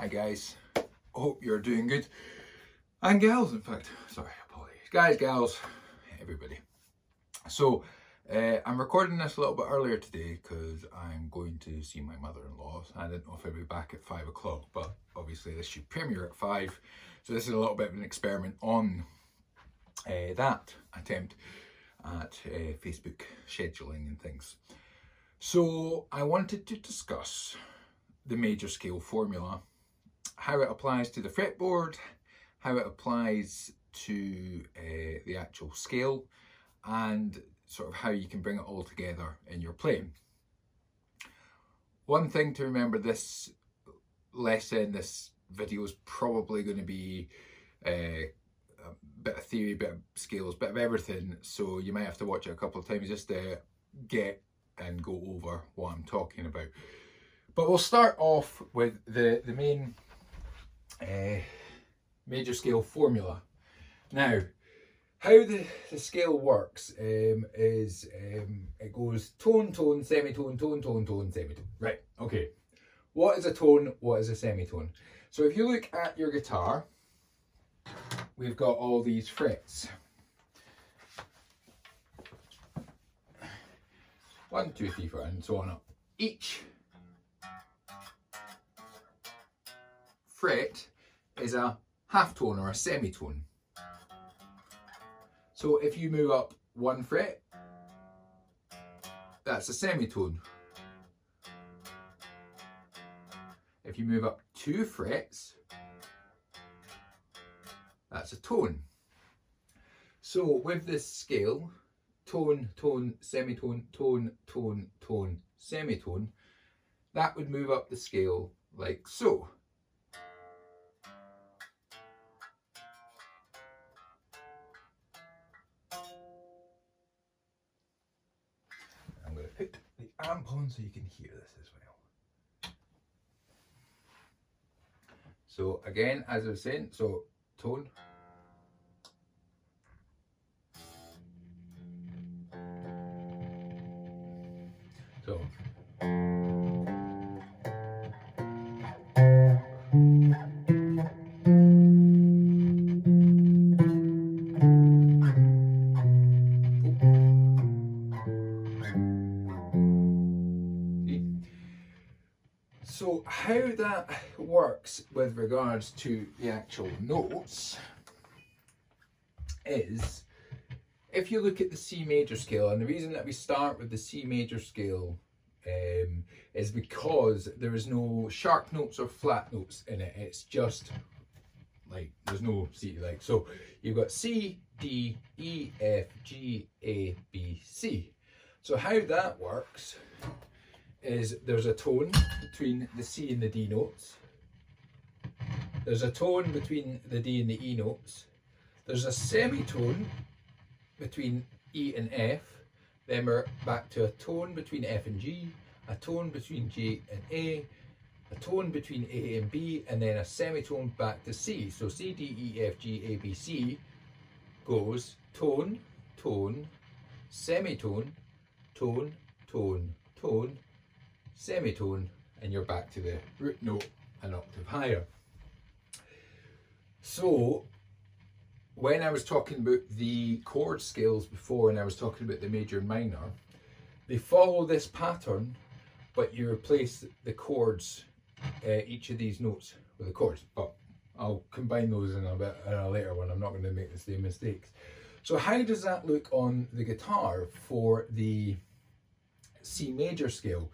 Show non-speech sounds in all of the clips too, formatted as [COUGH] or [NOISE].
Hi guys, hope you're doing good. And gals, in fact, sorry, apologies. Guys, gals, everybody. So, uh, I'm recording this a little bit earlier today because I'm going to see my mother-in-law. I didn't know if I'd be back at 5 o'clock, but obviously this should premiere at 5. So this is a little bit of an experiment on uh, that attempt at uh, Facebook scheduling and things. So I wanted to discuss the major scale formula, how it applies to the fretboard, how it applies to uh, the actual scale, and sort of how you can bring it all together in your playing. One thing to remember this lesson, this video is probably going to be uh, a bit of theory, bit of scales, bit of everything. So you might have to watch it a couple of times just to get and go over what I'm talking about. But we'll start off with the, the main uh, major scale formula. Now, how the, the scale works um, is um, it goes tone, tone, semitone, tone, tone, tone, semitone. Right, okay. What is a tone? What is a semitone? So if you look at your guitar, we've got all these frets. One, two, three, four, and so on up. Each fret is a half tone or a semitone. So if you move up one fret, that's a semitone. If you move up two frets, that's a tone. So with this scale, tone, tone, semitone, tone, tone, tone, semitone, that would move up the scale like so. So you can hear this as well. So again, as I was saying, so tone, with regards to the actual notes is if you look at the C major scale, and the reason that we start with the C major scale um, is because there is no sharp notes or flat notes in it. It's just like there's no C. Like so, you've got C, D, E, F, G, A, B, C. So how that works is there's a tone between the C and the D notes. There's a tone between the D and the E notes. There's a semitone between E and F, then we're back to a tone between F and G, a tone between G and A, a tone between A and B, and then a semitone back to C. So C, D, E, F, G, A, B, C goes tone, tone, semitone, tone, tone, tone, semitone, and you're back to the root note an octave higher. So when I was talking about the chord scales before and I was talking about the major and minor, they follow this pattern, but you replace the chords, uh, each of these notes with the chords. But I'll combine those in a bit in a later one. I'm not going to make the same mistakes. So how does that look on the guitar for the C major scale?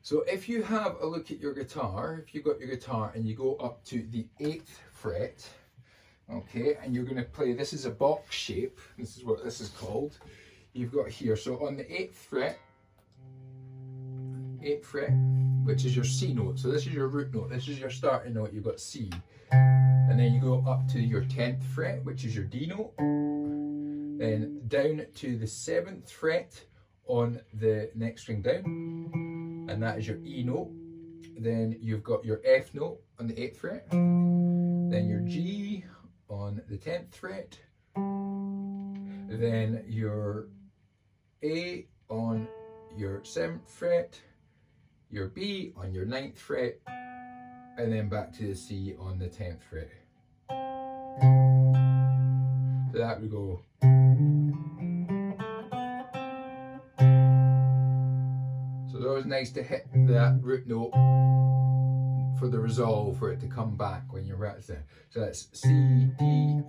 So if you have a look at your guitar, if you've got your guitar and you go up to the eighth fret, okay and you're going to play this is a box shape. This is what this is called. You've got here so on the 8th fret 8th fret which is your C note. So this is your root note. This is your starting note. You've got C. And then you go up to your 10th fret which is your D note. Then down to the 7th fret on the next string down. And that is your E note. Then you've got your F note on the 8th fret. Then your G on the 10th fret, then your A on your 7th fret, your B on your 9th fret, and then back to the C on the 10th fret. So that would go. So it's always nice to hit that root note for the resolve for it to come back when you're right there. So that's C, D,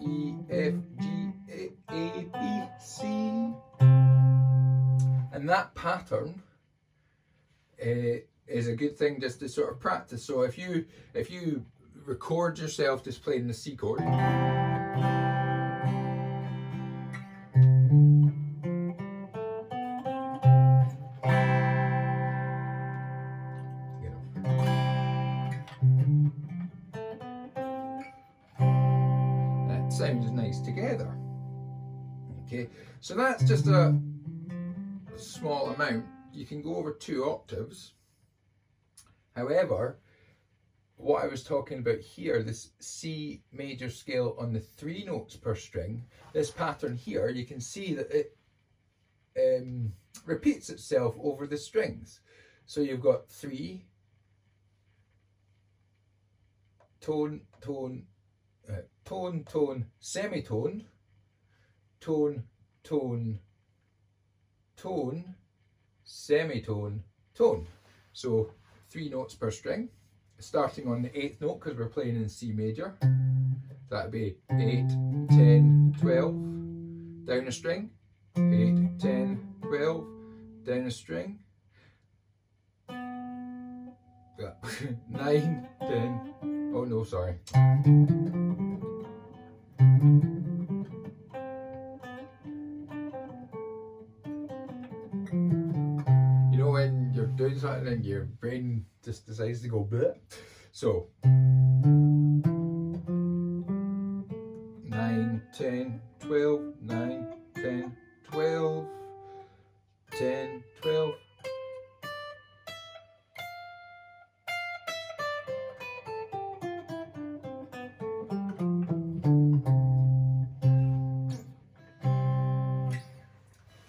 E, F, G, A, A, B, C. And that pattern uh, is a good thing just to sort of practice. So if you if you record yourself just playing the C chord. Nice together. Okay, so that's just a small amount. You can go over two octaves. However, what I was talking about here, this C major scale on the three notes per string, this pattern here, you can see that it um, repeats itself over the strings. So you've got three, tone, tone, uh, tone, tone, semitone, tone, tone, tone, semitone, tone. So three notes per string, starting on the eighth note because we're playing in C major. That'd be 8, 10, 12, down a string, 8, 10, 12, down a string, yeah. [LAUGHS] 9, 10, oh no, sorry. You know when you're doing something and your brain just decides to go bleh? So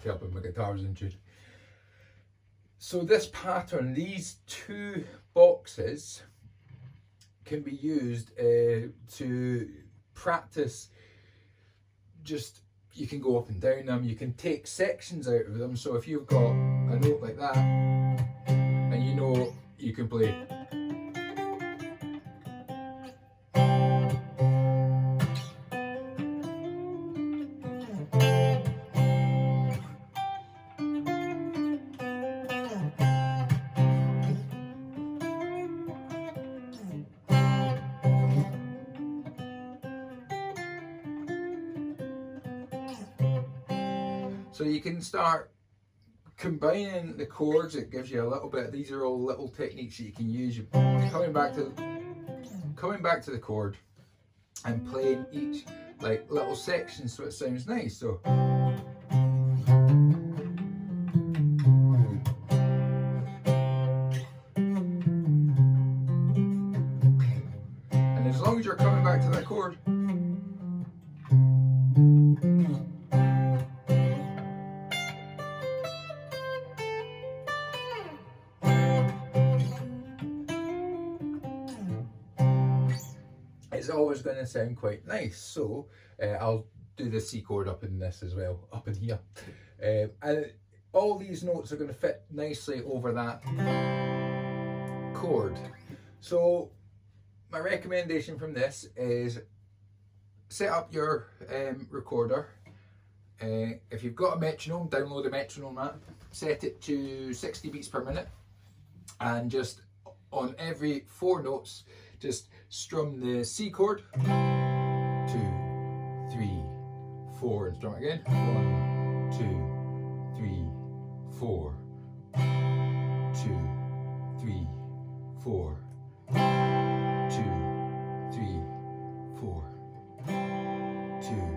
Helping my guitars tune. So this pattern, these two boxes can be used uh, to practice just you can go up and down them you can take sections out of them so if you've got a note like that and you know you can play So you can start combining the chords. It gives you a little bit. These are all little techniques that you can use. Coming back to coming back to the chord and playing each like little section so it sounds nice. So. And as long as you're coming back to that chord. To sound quite nice. So uh, I'll do the C chord up in this as well, up in here. Um, and all these notes are going to fit nicely over that chord. So my recommendation from this is set up your um, recorder. Uh, if you've got a metronome, download a metronome app, set it to 60 beats per minute and just on every four notes, just strum the C chord, two, three, four, and strum again, one, two, three, four, two, three, four, two, three, four, two,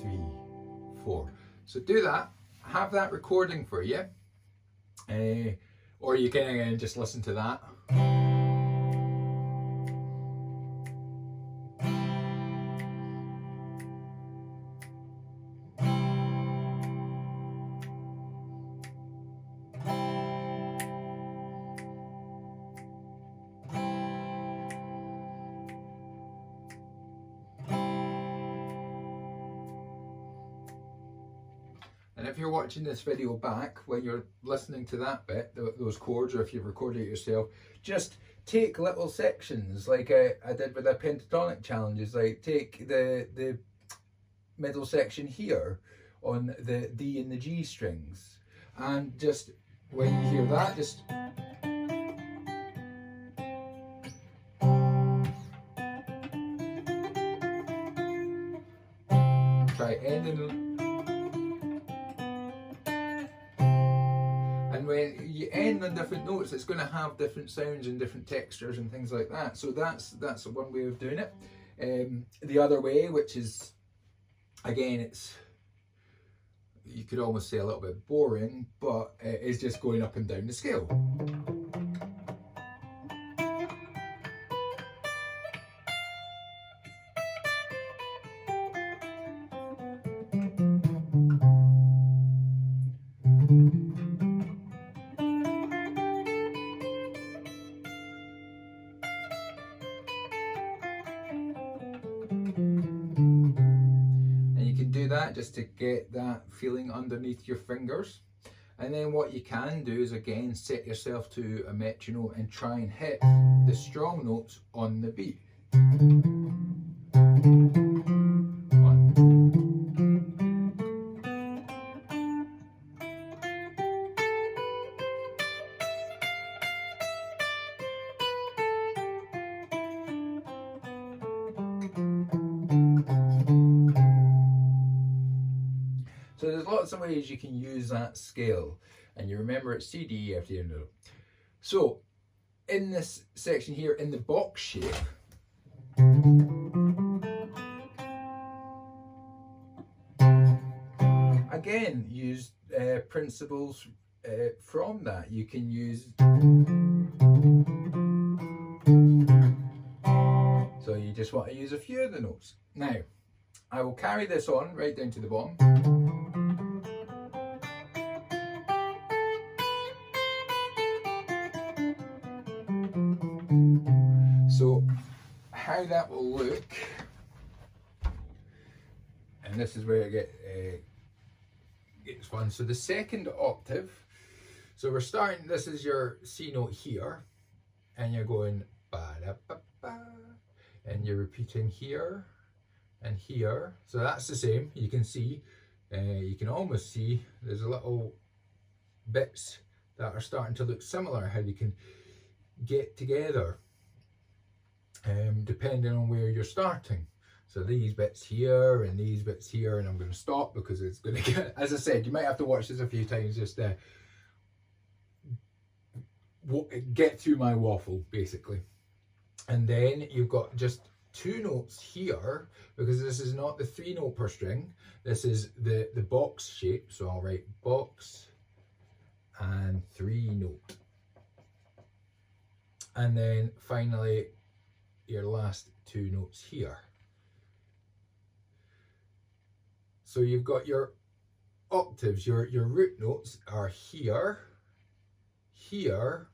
three, four. So do that, have that recording for you, uh, or you can again just listen to that. Watching this video back, when you're listening to that bit, those chords, or if you've recorded it yourself, just take little sections like I, I did with the pentatonic challenges, like take the, the middle section here on the D and the G strings and just when you hear that just try ending on different notes it's going to have different sounds and different textures and things like that so that's that's one way of doing it um, the other way which is again it's you could almost say a little bit boring, but it is just going up and down the scale. That just to get that feeling underneath your fingers. And then what you can do is again set yourself to a metronome and try and hit the strong notes on the beat. Ways you can use that scale. And you remember it's C, D, E, F, G, and O. So, in this section here, in the box shape, again, use uh, principles uh, from that. You can use... So you just want to use a few of the notes. Now, I will carry this on right down to the bottom. How that will look, and this is where it get, uh, gets fun. So the second octave, so we're starting, this is your C note here, and you're going ba da ba ba, and you're repeating here and here. So that's the same, you can see, uh, you can almost see there's a little bits that are starting to look similar, how you can get together um, depending on where you're starting. So these bits here and these bits here, and I'm going to stop because it's going [LAUGHS] to get, as I said, you might have to watch this a few times just to get through my waffle, basically. And then you've got just two notes here, because this is not the three note per string, this is the, the box shape. So I'll write box and three note. And then finally your last two notes here. So you've got your octaves, your, your root notes are here, here,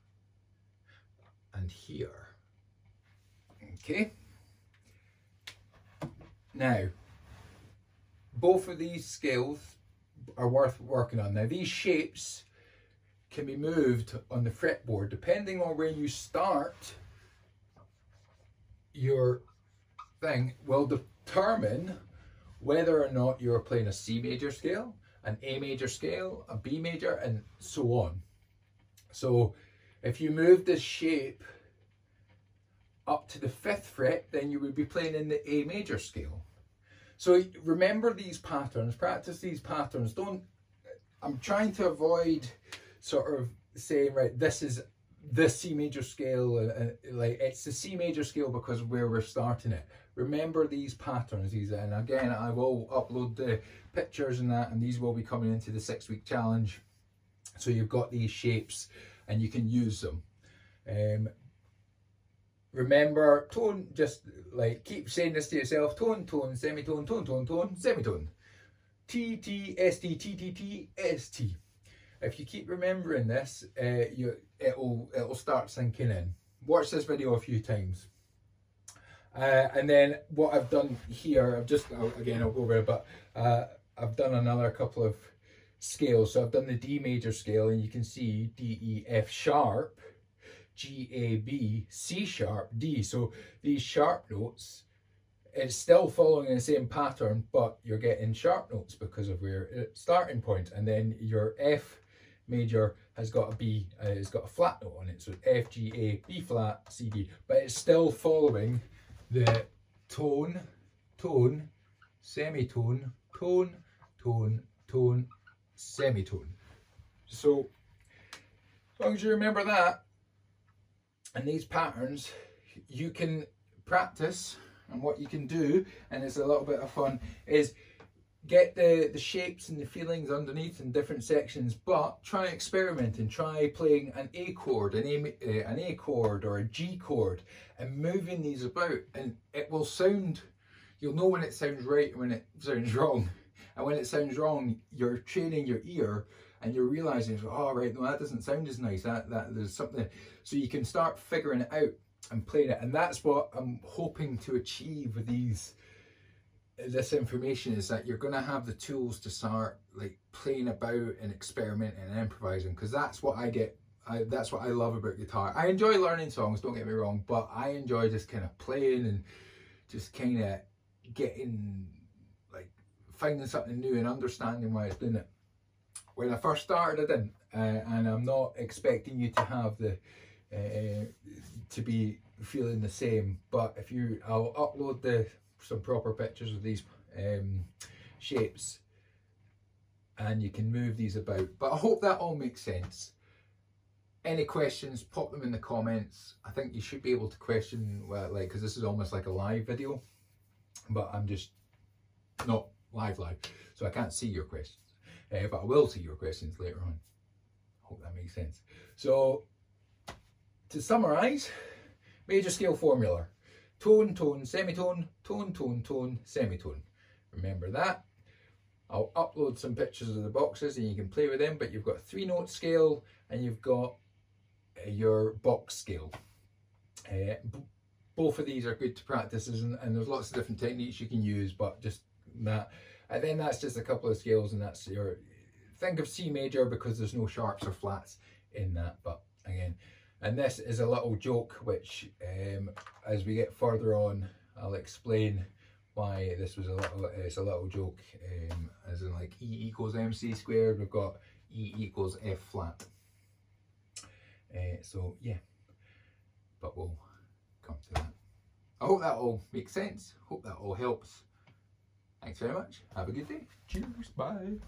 and here. Okay. Now, both of these scales are worth working on. Now, these shapes can be moved on the fretboard depending on where you start your thing will determine whether or not you're playing a C major scale, an A major scale, a B major, and so on. So if you move this shape up to the fifth fret, then you would be playing in the A major scale. So remember these patterns, practice these patterns. Don't, I'm trying to avoid sort of saying, right, this is the C major scale, uh, uh, like it's the C major scale because where we're starting it. Remember these patterns, these, and again, I will upload the pictures and that, and these will be coming into the six week challenge. So you've got these shapes and you can use them. Um, remember tone, just like keep saying this to yourself, tone, tone, semitone, tone, tone, tone, semitone. T, T, S, T, T, T, T, S, T. If you keep remembering this, uh, you it'll it'll start sinking in. Watch this video a few times. Uh, and then what I've done here, I've just again I'll go over it, but uh, I've done another couple of scales. So I've done the D major scale and you can see D, E, F sharp, G, A, B, C sharp, D. So these sharp notes, it's still following the same pattern, but you're getting sharp notes because of where it's starting point. And then your F major has got a B, uh, it's got a flat note on it. So F, G, A, B flat, C, D. But it's still following the tone, tone, semitone, tone, tone, tone, semitone. So as long as you remember that and these patterns, you can practice and what you can do, and it's a little bit of fun, is get the, the shapes and the feelings underneath in different sections, but try experimenting, try playing an A chord, an A, uh, an A chord or a G chord, and moving these about, and it will sound, you'll know when it sounds right and when it [LAUGHS] sounds wrong. And when it sounds wrong, you're training your ear and you're realizing, oh, right, no, that doesn't sound as nice. That, that there's something. So you can start figuring it out and playing it. And that's what I'm hoping to achieve with these, this information is that you're going to have the tools to start like playing about and experimenting and improvising. Cause that's what I get. I, that's what I love about guitar. I enjoy learning songs, don't get me wrong, but I enjoy just kind of playing and just kind of getting like finding something new and understanding why it's doing it. When I first started, I didn't, uh, and I'm not expecting you to have the uh, to be feeling the same. But if you, I'll upload the some proper pictures of these um, shapes, and you can move these about. But I hope that all makes sense. Any questions, pop them in the comments. I think you should be able to question, well, like, because this is almost like a live video, but I'm just not live live. So I can't see your questions, uh, but I will see your questions later on. Hope that makes sense. So to summarize, major scale formula. Tone, tone, semitone, tone, tone, tone, semitone. Remember that. I'll upload some pictures of the boxes and you can play with them, but you've got three note scale and you've got uh, your box scale. Uh, both of these are good to practice and, and there's lots of different techniques you can use, but just that. And then that's just a couple of scales and that's your, think of C major because there's no sharps or flats in that. But again, and this is a little joke which um, as we get further on, I'll explain why this was a little, it's a little joke um, as in like E equals MC squared, we've got E equals F flat. Uh, so yeah, but we'll come to that. I hope that all makes sense. Hope that all helps. Thanks very much. Have a good day. Cheers. Bye.